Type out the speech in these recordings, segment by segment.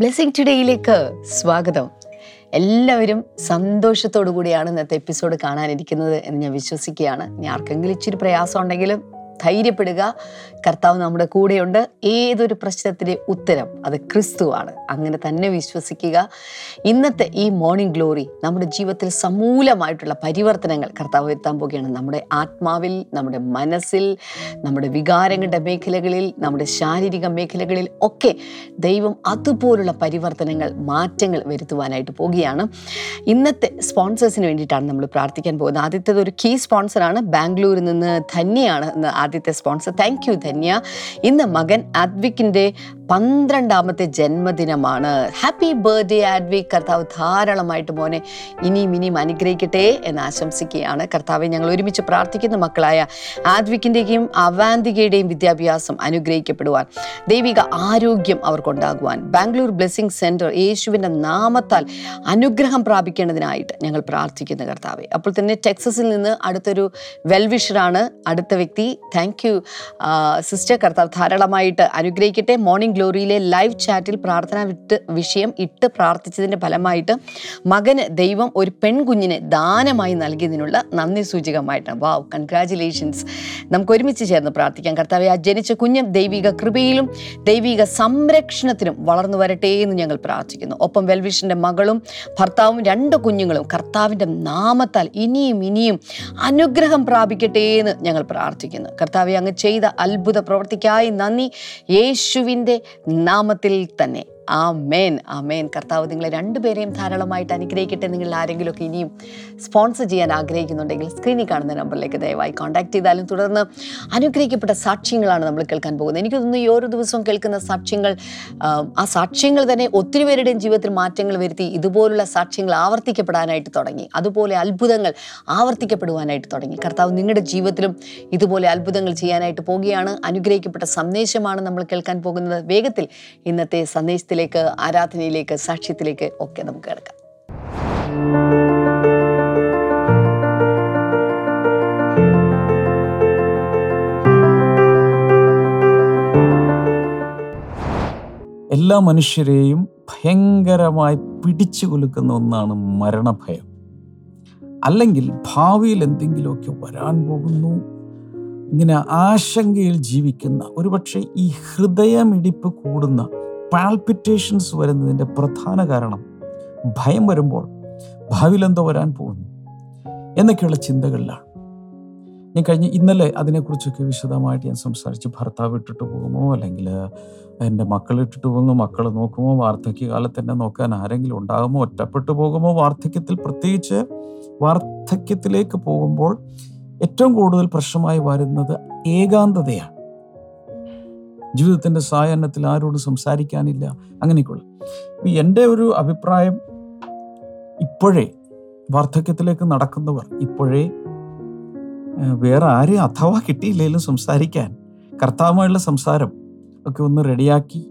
Blessing ടുഡേയിലേക്ക് സ്വാഗതം. എല്ലാവരും സന്തോഷത്തോടു കൂടിയാണ് ഇന്നത്തെ എപ്പിസോഡ് കാണാനിരിക്കുന്നത് എന്ന് ഞാൻ വിശ്വസിക്കുകയാണ്. ഇനി ആർക്കെങ്കിലും ഇച്ചിരി പ്രയാസം ഉണ്ടെങ്കിലും ധൈര്യപ്പെടുക. കർത്താവ് നമ്മുടെ കൂടെയുണ്ട്. ഏതൊരു പ്രശ്നത്തിന്റെ ഉത്തരം അത് ക്രിസ്തുവാണ്. അങ്ങനെ തന്നെ വിശ്വസിക്കുക. ഇന്നത്തെ ഈ മോർണിംഗ് ഗ്ലോറി നമ്മുടെ ജീവിതത്തിൽ സമൂലമായിട്ടുള്ള പരിവർത്തനങ്ങൾ കർത്താവ് വരുത്താൻ പോകുകയാണ് നമ്മുടെ ആത്മാവിൽ നമ്മുടെ മനസ്സിൽ നമ്മുടെ വികാരങ്ങളുടെ മേഖലകളിൽ നമ്മുടെ ശാരീരിക മേഖലകളിൽ ഒക്കെ ദൈവം അതുപോലുള്ള പരിവർത്തനങ്ങൾ മാറ്റങ്ങൾ വരുത്തുവാനായിട്ട് പോവുകയാണ്. ഇന്നത്തെ സ്പോൺസേഴ്സിന് വേണ്ടിയിട്ടാണ് നമ്മൾ പ്രാർത്ഥിക്കാൻ പോകുന്നത്. ആദ്യത്തേത് ഒരു കീ സ്പോൺസറാണ് ബാംഗ്ലൂരിൽ നിന്ന് ധന്യയാണ് ആദ്യത്തെ സ്പോൺസർ താങ്ക് യു ഇന്ന് മകൻ അദ്വിക്കിന്റെ പന്ത്രണ്ടാമത്തെ ജന്മദിനമാണ്. ഹാപ്പി ബർത്ത്ഡേ ആഡ്വി കർത്താവ് ധാരാളമായിട്ട് മോനെ ഇനിയും ഇനിയും അനുഗ്രഹിക്കട്ടെ എന്ന് ആശംസിക്കുകയാണ്. കർത്താവെ ഞങ്ങൾ ഒരുമിച്ച് പ്രാർത്ഥിക്കുന്ന മക്കളായ ആദ്വിക്കിന്റെയും അവാന്തികയുടെയും വിദ്യാഭ്യാസം അനുഗ്രഹിക്കപ്പെടുവാൻ ദൈവിക ആരോഗ്യം അവർക്കുണ്ടാകുവാൻ ബാംഗ്ലൂർ ബ്ലെസ്സിംഗ് സെന്റർ യേശുവിന്റെ നാമത്താൽ അനുഗ്രഹം പ്രാപിക്കേണ്ടതിനായിട്ട് ഞങ്ങൾ പ്രാർത്ഥിക്കുന്നു കർത്താവെ. അപ്പോൾ തന്നെ ടെക്സസിൽ നിന്ന് അടുത്തൊരു വെൽവിഷറാണ് അടുത്ത വ്യക്തി. താങ്ക് യു സിസ്റ്റർ കർത്താവ് ധാരാളമായിട്ട് അനുഗ്രഹിക്കട്ടെ. മോർണിംഗ് ഗ്ലോറിയിലെ ലൈവ് ചാറ്റിൽ പ്രാർത്ഥന വിട്ട് വിഷയം ഇട്ട് പ്രാർത്ഥിച്ചതിന്റെ ഫലമായിട്ട് മകന് ദൈവം ഒരു പെൺകുഞ്ഞിനെ ദാനമായി നൽകിയതിനുള്ള നന്ദി സൂചകമായിട്ടാണ്. വാവ് കൺഗ്രാചുലേഷൻസ് നമുക്ക് ഒരുമിച്ച് ചേർന്ന് പ്രാർത്ഥിക്കാം. കർത്താവെ ആ ജനിച്ച കുഞ്ഞ് ദൈവിക കൃപയിലും ദൈവിക സംരക്ഷണത്തിനും വളർന്നു വരട്ടെ എന്ന് ഞങ്ങൾ പ്രാർത്ഥിക്കുന്നു. ഒപ്പം വെൽവിഷന്റെ മകളും ഭർത്താവും രണ്ട് കുഞ്ഞുങ്ങളും കർത്താവിന്റെ നാമത്താൽ ഇനിയും ഇനിയും അനുഗ്രഹം പ്രാപിക്കട്ടെ എന്ന് ഞങ്ങൾ പ്രാർത്ഥിക്കുന്നു. കർത്താവെ അങ്ങ് ചെയ്ത അത്ഭുത പ്രവർത്തിക്കായി നന്ദി. യേശുവിന്റെ നാമത്തിൽ തന്നെ. ആ മേൻ ആ മേൻ കർത്താവ് നിങ്ങളെ രണ്ടുപേരെയും ധാരാളമായിട്ട് അനുഗ്രഹിക്കട്ടെ. നിങ്ങൾ ആരെങ്കിലുമൊക്കെ ഇനിയും സ്പോൺസർ ചെയ്യാൻ ആഗ്രഹിക്കുന്നുണ്ടെങ്കിൽ സ്ക്രീനിൽ കാണുന്ന നമ്പറിലേക്ക് ദയവായി കോൺടാക്ട് ചെയ്താലും തുടർന്ന് അനുഗ്രഹിക്കപ്പെട്ട സാക്ഷ്യങ്ങളാണ് നമ്മൾ കേൾക്കാൻ പോകുന്നത്. എനിക്ക് തോന്നുന്നു ഈ ഓരോ ദിവസവും കേൾക്കുന്ന സാക്ഷ്യങ്ങൾ ആ, സാക്ഷ്യങ്ങൾ തന്നെ ഒത്തിരി പേരുടെയും ജീവിതത്തിൽ മാറ്റങ്ങൾ വരുത്തി ഇതുപോലുള്ള സാക്ഷ്യങ്ങൾ ആവർത്തിക്കപ്പെടാനായിട്ട് തുടങ്ങി. അതുപോലെ അത്ഭുതങ്ങൾ ആവർത്തിക്കപ്പെടുവാനായിട്ട് തുടങ്ങി. കർത്താവ് നിങ്ങളുടെ ജീവിതത്തിലും ഇതുപോലെ അത്ഭുതങ്ങൾ ചെയ്യാനായിട്ട് പോവുകയാണ് അനുഗ്രഹിക്കപ്പെട്ട സന്ദേശമാണ് നമ്മൾ കേൾക്കാൻ പോകുന്നത്. വേഗത്തിൽ ഇന്നത്തെ സന്ദേശത്തിലേക്ക് ആരാധനയിലേക്ക് സാക്ഷ്യത്തിലേക്ക് ഒക്കെ നമുക്ക് കിടക്കാം. എല്ലാ മനുഷ്യരെയും ഭയങ്കരമായി പിടിച്ചു കുലുക്കുന്ന ഒന്നാണ് മരണഭയം. അല്ലെങ്കിൽ ഭാവിയിൽ എന്തെങ്കിലുമൊക്കെ വരാൻ പോകുന്നു. ഇങ്ങനെ ആശങ്കയിൽ ജീവിക്കുന്ന ഒരുപക്ഷെ ഈ ഹൃദയമിടിപ്പ് കൂടുന്ന പാൽപിറ്റേഷൻസ് വരുന്നതിന്റെ പ്രധാന കാരണം ഭയം വരുമ്പോൾ ഭാവിയിൽ എന്തോ വരാൻ പോകുന്നു എന്നൊക്കെയുള്ള ചിന്തകളിലാണ്. ഞാൻ കഴിഞ്ഞ ഇന്നലെ അതിനെക്കുറിച്ചൊക്കെ വിശദമായിട്ട് ഞാൻ സംസാരിച്ച് ഭർത്താവ് ഇട്ടിട്ട് പോകുമോ അല്ലെങ്കിൽ എന്റെ മക്കൾ ഇട്ടിട്ട് പോകുന്നു മക്കൾ നോക്കുമോ വാർദ്ധക്യകാലത്ത് എന്നെ നോക്കാൻ ആരെങ്കിലും ഉണ്ടാകുമോ ഒറ്റപ്പെട്ടു പോകുമോ വാർദ്ധക്യത്തിൽ പ്രത്യേകിച്ച് വാർദ്ധക്യത്തിലേക്ക് പോകുമ്പോൾ ഏറ്റവും കൂടുതൽ പ്രശ്നമായി വരുന്നത് ഏകാന്തതയാണ്. ജീവിതത്തിന്റെ സായാഹ്നത്തിൽ ആരോട് സംസാരിക്കാനില്ല. അങ്ങനെയൊക്കെയുള്ള. എന്റെ ഒരു അഭിപ്രായം ഇപ്പോഴേ വാർദ്ധക്യത്തിലേക്ക് നടക്കുന്നവർ ഇപ്പോഴേ വേറെ ആരെയും അഥവാ കിട്ടിയില്ലെങ്കിലും സംസാരിക്കാൻ കർത്താവുമായുള്ള സംസാരം ഒക്കെ ഒന്ന് റെഡിയാക്കി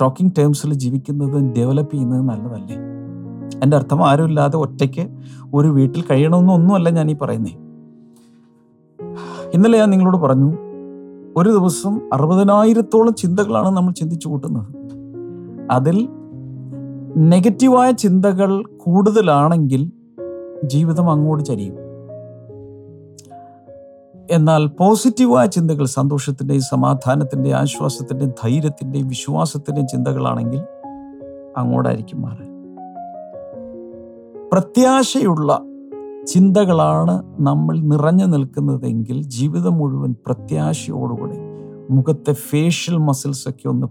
ടോക്കിംഗ് ടേംസിൽ ജീവിക്കുന്നത് ഡെവലപ്പ് ചെയ്യുന്നത് നല്ലതല്ലേ? എന്റെ അർത്ഥം ആരുമില്ലാതെ ഒറ്റയ്ക്ക് ഒരു വീട്ടിൽ കഴിയണമെന്നൊന്നുമല്ല ഞാൻ ഈ പറയുന്നേ. ഇന്നലെ ഞാൻ നിങ്ങളോട് പറഞ്ഞു ഒരു ദിവസം അറുപതിനായിരത്തോളം ചിന്തകളാണ് നമ്മൾ ചിന്തിച്ചു കൂട്ടുന്നത്. അതിൽ നെഗറ്റീവായ ചിന്തകൾ കൂടുതലാണെങ്കിൽ ജീവിതം അങ്ങോട്ട് ചരിയും. എന്നാൽ പോസിറ്റീവായ ചിന്തകൾ സന്തോഷത്തിന്റെയും സമാധാനത്തിന്റെയും ആശ്വാസത്തിന്റെയും ധൈര്യത്തിന്റെയും വിശ്വാസത്തിന്റെയും ചിന്തകളാണെങ്കിൽ അങ്ങോട്ടായിരിക്കും മാറുക. പ്രത്യാശയുള്ള ചിന്തകളാണ് നമ്മൾ നിറഞ്ഞു നിൽക്കുന്നതെങ്കിൽ ജീവിതം മുഴുവൻ പ്രത്യാശയോടുകൂടി മുഖത്തെ ഫേഷ്യൽ മസിൽസ് ഒക്കെ ഒന്ന്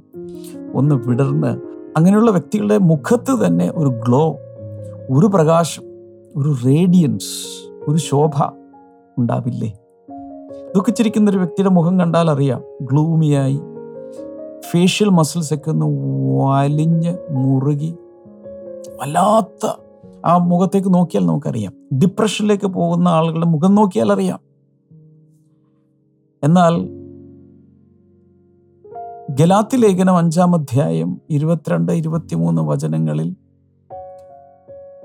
ഒന്ന് വിടർന്ന് അങ്ങനെയുള്ള വ്യക്തികളുടെ മുഖത്ത് തന്നെ ഒരു ഗ്ലോ ഒരു പ്രകാശം ഒരു റേഡിയൻസ് ഒരു ശോഭ ഉണ്ടാവില്ലേ? ദുഃഖിച്ചിരിക്കുന്ന ഒരു വ്യക്തിയുടെ മുഖം കണ്ടാൽ അറിയാം ഗ്ലൂമിയായി ഫേഷ്യൽ മസിൽസ് ഒക്കെ ഒന്ന് വലിഞ്ഞ് മുറുകി വല്ലാത്ത ആ മുഖത്തേക്ക് നോക്കിയാൽ നമുക്കറിയാം. ഡിപ്രഷനിലേക്ക് പോകുന്ന ആളുകളുടെ മുഖം നോക്കിയാൽ അറിയാം. എന്നാൽ ഗലാത്തി ലേഖനം അഞ്ചാം അധ്യായം ഇരുപത്തിരണ്ട് ഇരുപത്തിമൂന്ന് വചനങ്ങളിൽ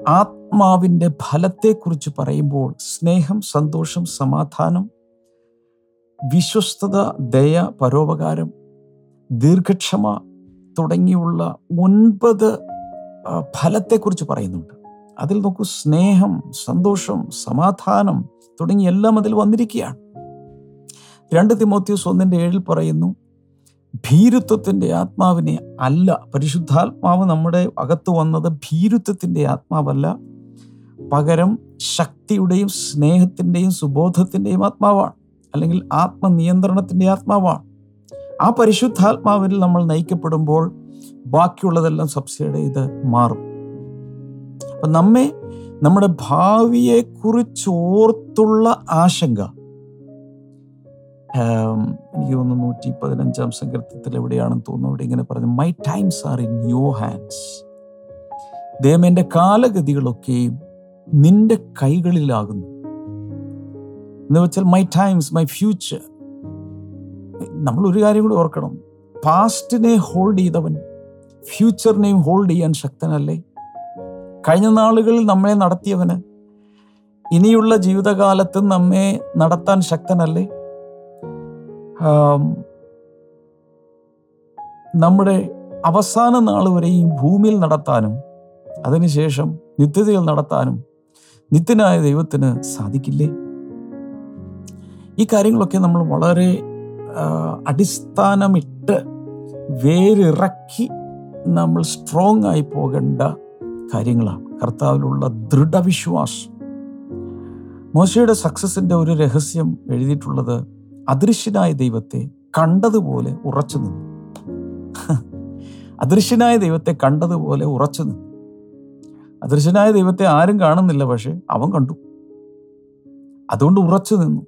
ആത്മാവിന്റെ ഫലത്തെക്കുറിച്ച് പറയുമ്പോൾ സ്നേഹം സന്തോഷം സമാധാനം വിശ്വസ്തത ദയ പരോപകാരം ദീർഘക്ഷമ തുടങ്ങിയുള്ള ഒൻപത് ഫലത്തെക്കുറിച്ച് പറയുന്നുണ്ട്. അതിൽ നോക്കൂ സ്നേഹം സന്തോഷം സമാധാനം തുടങ്ങി എല്ലാം അതിൽ വന്നിരിക്കുകയാണ്. രണ്ട് തിമോത്യൂസ് ഒന്നിന്റെ ഏഴിൽ പറയുന്നു ഭീരുത്വത്തിന്റെ ആത്മാവിനെ അല്ല പരിശുദ്ധാത്മാവ് നമ്മുടെ അകത്ത് വന്നത് ഭീരുത്വത്തിന്റെ ആത്മാവല്ല. പകരം ശക്തിയുടെയും സ്നേഹത്തിന്റെയും സുബോധത്തിന്റെയും ആത്മാവാണ് അല്ലെങ്കിൽ ആത്മനിയന്ത്രണത്തിന്റെ ആത്മാവാണ്. ആ പരിശുദ്ധാത്മാവിൽ നമ്മൾ നയിക്കപ്പെടുമ്പോൾ ബാക്കിയുള്ളതെല്ലാം സബ്സിഡി ഇത് മാറും. അപ്പം നമ്മെ നമ്മുടെ ഭാവിയെക്കുറിച്ച് ഓർത്തുള്ള ആശങ്ക. എനിക്ക് തോന്നുന്നു നൂറ്റി പതിനഞ്ചാം സങ്കീർത്തത്തിൽ എവിടെയാണെന്ന് തോന്നുന്നു. അവിടെ ഇങ്ങനെ പറഞ്ഞു my times are in your hands ദൈവം കാലഗതികളൊക്കെയും നിന്റെ കൈകളിലാകുന്നു. എന്ന് വെച്ചാൽ മൈ ടൈംസ് മൈ ഫ്യൂച്ചർ നമ്മൾ ഒരു കാര്യം കൂടി ഓർക്കണം. പാസ്റ്റിനെ ഹോൾഡ് ചെയ്തവൻ ഫ്യൂച്ചറിനെയും ഹോൾഡ് ചെയ്യാൻ ശക്തനല്ലേ? കഴിഞ്ഞ നാളുകളിൽ നമ്മളെ നടത്തിയവന്. ഇനിയുള്ള ജീവിതകാലത്ത് നമ്മെ നടത്താൻ ശക്തനല്ലേ? നമ്മുടെ അവസാന നാൾ വരെ ഈ ഭൂമിയിൽ നടത്താനും അതിനുശേഷം നിത്യതയിൽ നടത്താനും നിത്യനായ ദൈവത്തിന് സാധിക്കില്ലേ? ഈ കാര്യങ്ങളൊക്കെ നമ്മൾ വളരെ അടിസ്ഥാനമിട്ട് വേരിറക്കി നമ്മൾ സ്ട്രോങ് ആയി പോകേണ്ട കാര്യങ്ങളാണ്. കർത്താവിലുള്ള ദൃഢവിശ്വാസം. മോശയുടെ സക്സസിന്റെ ഒരു രഹസ്യം എഴുതിയിട്ടുള്ളത് അദൃശ്യനായ ദൈവത്തെ കണ്ടതുപോലെ ഉറച്ചു നിന്നു. അദൃശ്യനായ ദൈവത്തെ കണ്ടതുപോലെ ഉറച്ചു നിന്നു. അദൃശ്യനായ ദൈവത്തെ ആരും കാണുന്നില്ല പക്ഷേ അവൻ കണ്ടു. അതുകൊണ്ട് ഉറച്ചു നിന്നു.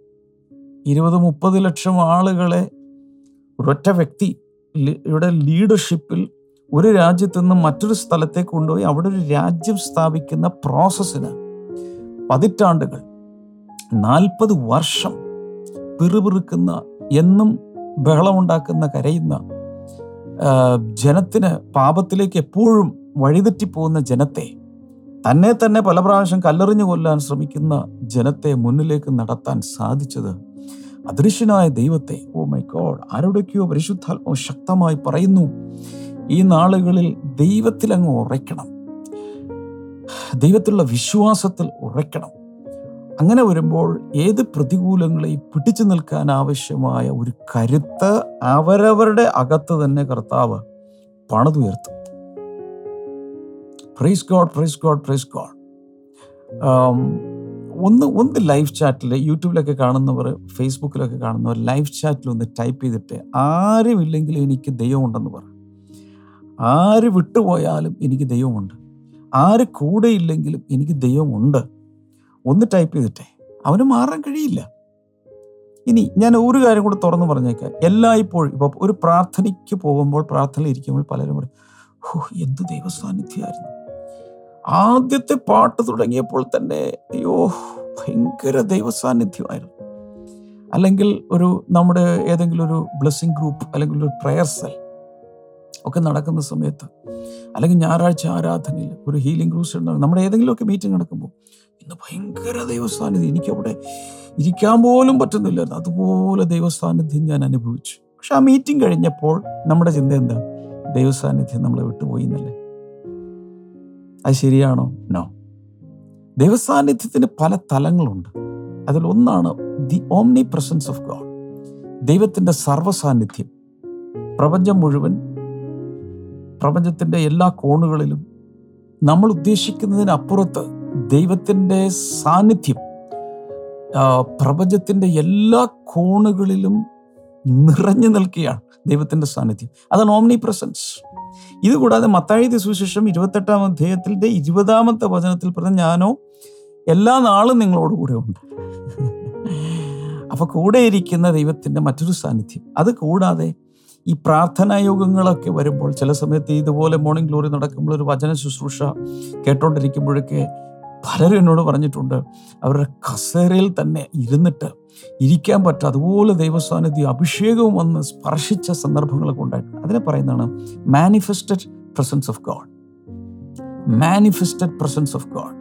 ഇരുപത് മുപ്പത് ലക്ഷം ആളുകളെ ഒരൊറ്റ വ്യക്തി ഇവിടെ ലീഡർഷിപ്പിൽ ഒരു രാജ്യത്തു നിന്ന് മറ്റൊരു സ്ഥലത്തേക്ക് കൊണ്ടുപോയി അവിടെ ഒരു രാജ്യം സ്ഥാപിക്കുന്ന പ്രോസസ്സിന് പതിറ്റാണ്ടുകൾ നാൽപ്പത് വർഷം പിറുപിറുക്കുന്ന എന്നും ബഹളമുണ്ടാക്കുന്ന കരയുന്ന ജനത്തിന് പാപത്തിലേക്ക് എപ്പോഴും വഴിതെറ്റിപ്പോകുന്ന ജനത്തെ തന്നെ തന്നെ പല പ്രാവശ്യം കല്ലെറിഞ്ഞു കൊല്ലാൻ ശ്രമിക്കുന്ന ജനത്തെ മുന്നിലേക്ക് നടത്താൻ സാധിച്ചത് അദൃശ്യനായ ദൈവത്തെ. ഓ മൈ ഗോഡ് ആരോടൊക്കെയോ പരിശുദ്ധാത്മാവ് ശക്തമായി പറയുന്നു ഈ നാളുകളിൽ ദൈവത്തിൽ അങ്ങ് ഉറയ്ക്കണം. ദൈവത്തിലുള്ള വിശ്വാസത്തിൽ ഉറയ്ക്കണം. അങ്ങനെ വരുമ്പോൾ ഏത് പ്രതികൂലങ്ങളെയും പിടിച്ചു നിൽക്കാൻ ആവശ്യമായ ഒരു കരുത്ത് അവരവരുടെ അകത്ത് തന്നെ കർത്താവ് പണിതുയർത്തും. Praise God praise God praise God ഒന്ന് ഒന്ന് ലൈവ് ചാറ്റിൽ യൂട്യൂബിലൊക്കെ കാണുന്നവർ ഫേസ്ബുക്കിലൊക്കെ കാണുന്നവർ ലൈവ് ചാറ്റിൽ ഒന്ന് ടൈപ്പ് ചെയ്തിട്ട് ആരുമില്ലെങ്കിലും എനിക്ക് ദൈവമുണ്ടെന്ന് പറ. ആര് വിട്ടുപോയാലും എനിക്ക് ദൈവമുണ്ട്. ആര് കൂടെ ഇല്ലെങ്കിലും എനിക്ക് ദൈവമുണ്ട്. ഒന്ന് ടൈപ്പ് ചെയ്തിട്ടേ. അവന് മാറാൻ കഴിയില്ല. ഇനി ഞാൻ ഒരു കാര്യം കൂടെ തുറന്നു പറഞ്ഞേക്കാം. എല്ലായ്പ്പോഴും ഇപ്പൊ ഒരു പ്രാർത്ഥനയ്ക്ക് പോകുമ്പോൾ പ്രാർത്ഥനയിൽ ഇരിക്കുമ്പോൾ പലരും പറയും ഓ എന്ത് ദൈവസാന്നിധ്യമായിരുന്നു. ആദ്യത്തെ പാട്ട് തുടങ്ങിയപ്പോൾ തന്നെ അയ്യോ ഭയങ്കര ദൈവസാന്നിധ്യമായിരുന്നു. അല്ലെങ്കിൽ ഒരു നമ്മുടെ ഏതെങ്കിലും ഒരു ബ്ലെസ്സിങ് ഗ്രൂപ്പ് അല്ലെങ്കിൽ ഒരു പ്രയർ സെൽ ഒക്കെ നടക്കുന്ന സമയത്ത് അല്ലെങ്കിൽ ഞായറാഴ്ച ആരാധനയിൽ ഒരു ഹീലിംഗ് ക്രൂസ് നമ്മുടെ ഏതെങ്കിലുമൊക്കെ മീറ്റിംഗ് നടക്കുമ്പോൾ ഇന്ന് ഭയങ്കര ദൈവസാന്നിധ്യം. എനിക്കവിടെ ഇരിക്കാൻ പോലും പറ്റുന്നില്ലായിരുന്നു. അതുപോലെ ദൈവസാന്നിധ്യം ഞാൻ അനുഭവിച്ചു. പക്ഷെ ആ മീറ്റിംഗ് കഴിഞ്ഞപ്പോൾ നമ്മുടെ ചിന്ത എന്താ? ദൈവസാന്നിധ്യം നമ്മളെ വിട്ടുപോയി എന്നല്ലേ? അത് ശരിയാണോ? നോ ദൈവസാന്നിധ്യത്തിന് പല തലങ്ങളുണ്ട്. അതിൽ ഒന്നാണ് the omnipresence of God ദൈവത്തിന്റെ സർവസാന്നിധ്യം. പ്രപഞ്ചം മുഴുവൻ പ്രപഞ്ചത്തിന്റെ എല്ലാ കോണുകളിലും നമ്മൾ ഉദ്ദേശിക്കുന്നതിനപ്പുറത്ത് ദൈവത്തിന്റെ സാന്നിധ്യം പ്രപഞ്ചത്തിന്റെ എല്ലാ കോണുകളിലും നിറഞ്ഞു നിൽക്കുകയാണ് ദൈവത്തിന്റെ സാന്നിധ്യം. അതാണ് ഓംനി പ്രസൻസ് ഇതുകൂടാതെ മത്തായി സുവിശേഷം ഇരുപത്തെട്ടാം അധ്യായത്തിന്റെ ഇരുപതാമത്തെ വചനത്തിൽ പറഞ്ഞ ഞാനോ എല്ലാ നാളും നിങ്ങളോട് കൂടെ ഉണ്ട്. അപ്പോൾ കൂടെയിരിക്കുന്ന ദൈവത്തിന്റെ മറ്റൊരു സാന്നിധ്യം. അത് കൂടാതെ ഈ പ്രാർത്ഥനാ യോഗങ്ങളൊക്കെ വരുമ്പോൾ ചില സമയത്ത് ഇതുപോലെ മോർണിംഗ് ഗ്ലോറി നടക്കുമ്പോൾ ഒരു വചന ശുശ്രൂഷ കേട്ടോണ്ടിരിക്കുമ്പോഴൊക്കെ പലരും എന്നോട് പറഞ്ഞിട്ടുണ്ട് അവരുടെ കസേരയിൽ തന്നെ ഇരുന്നിട്ട് ഇരിക്കാൻ പറ്റും അതുപോലെ ദൈവസാന്നിധ്യം അഭിഷേകവും വന്ന് സ്പർശിച്ച സന്ദർഭങ്ങളൊക്കെ ഉണ്ടായിട്ടുണ്ട്. അതിനെ പറയുന്നതാണ് manifested presence of God manifested presence of God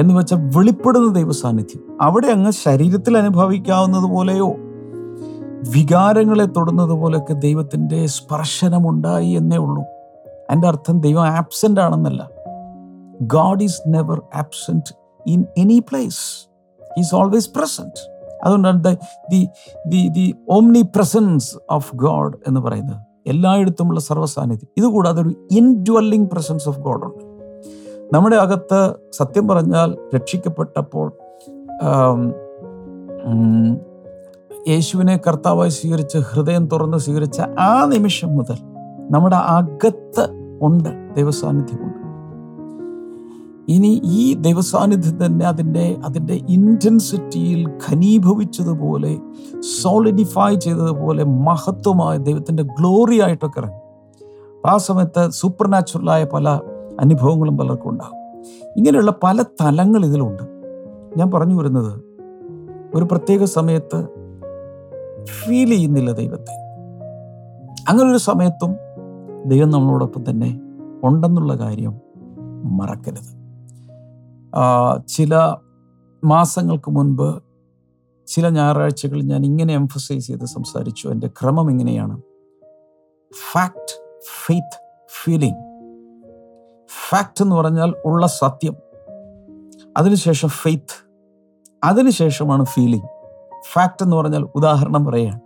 എന്ന് വെച്ചാൽ വെളിപ്പെടുന്ന ദൈവസാന്നിധ്യം. അവിടെ അങ്ങ് ശരീരത്തിൽ അനുഭവിക്കാവുന്നത് പോലെയോ വികാരങ്ങളെ തൊടുന്നത് പോലൊക്കെ ദൈവത്തിന്റെ സ്പർശനമുണ്ടായി എന്നേ ഉള്ളൂ. എന്റെ അർത്ഥം ദൈവം absent ആണെന്നല്ല. God is never absent in any place is always present അതുകൊണ്ടാണ് the the the omnipresence of God എന്ന് പറയുന്നത്. എല്ലായിടത്തുമുള്ള സർവസാന്നിധ്യം. ഇതുകൂടാതെ ഒരു ഇൻഡ്വല്ലിംഗ് പ്രസൻസ് ഓഫ് ഗോഡ് ഉണ്ട്. നമ്മുടെ അകത്ത് സത്യം പറഞ്ഞാൽ രക്ഷിക്കപ്പെട്ടപ്പോൾ യേശുവിനെ കർത്താവായി സ്വീകരിച്ച് ഹൃദയം തുറന്ന് സ്വീകരിച്ച ആ നിമിഷം മുതൽ നമ്മുടെ അകത്ത് ഉണ്ട് ദൈവസാന്നിധ്യമുണ്ട്. ഇനി ഈ ദൈവസാന്നിധ്യം തന്നെ അതിന്റെ അതിന്റെ ഇന്റൻസിറ്റിയിൽ ഘനീഭവിച്ചതുപോലെ സോളിഡിഫൈ ചെയ്തതുപോലെ മഹത്വമായ ദൈവത്തിന്റെ ഗ്ലോറി ആയിട്ടൊക്കെ ഇറങ്ങും. ആ സമയത്ത് സൂപ്പർ നാച്ചുറലായ പല അനുഭവങ്ങളും പലർക്കും ഉണ്ടാകും. ഇങ്ങനെയുള്ള പല തലങ്ങൾ ഇതിലുണ്ട്. ഞാൻ പറഞ്ഞു വരുന്നത് ഒരു പ്രത്യേക സമയത്ത് ഫീൽ ചെയ്യുന്നില്ല ദൈവത്തെ. അങ്ങനൊരു സമയത്തും ദൈവം നമ്മളോടൊപ്പം തന്നെ ഉണ്ടെന്നുള്ള കാര്യം മറക്കരുത്. ചില മാസങ്ങൾക്ക് മുൻപ് ചില ഞായറാഴ്ചകളിൽ ഞാൻ ഇങ്ങനെ എംഫസൈസ് ചെയ്ത് സംസാരിച്ചു. എന്റെ ക്രമം ഇങ്ങനെയാണ്. ഫാക്ട് ഫെയ്ത്ത് ഫീലിംഗ് ഫാക്ട് എന്ന് പറഞ്ഞാൽ ഉള്ള സത്യം. അതിനുശേഷം ഫെയ്ത്ത് അതിനുശേഷമാണ് ഫീലിംഗ് ഫാക്ട് എന്ന് പറഞ്ഞാൽ ഉദാഹരണം പറയുകയാണ്.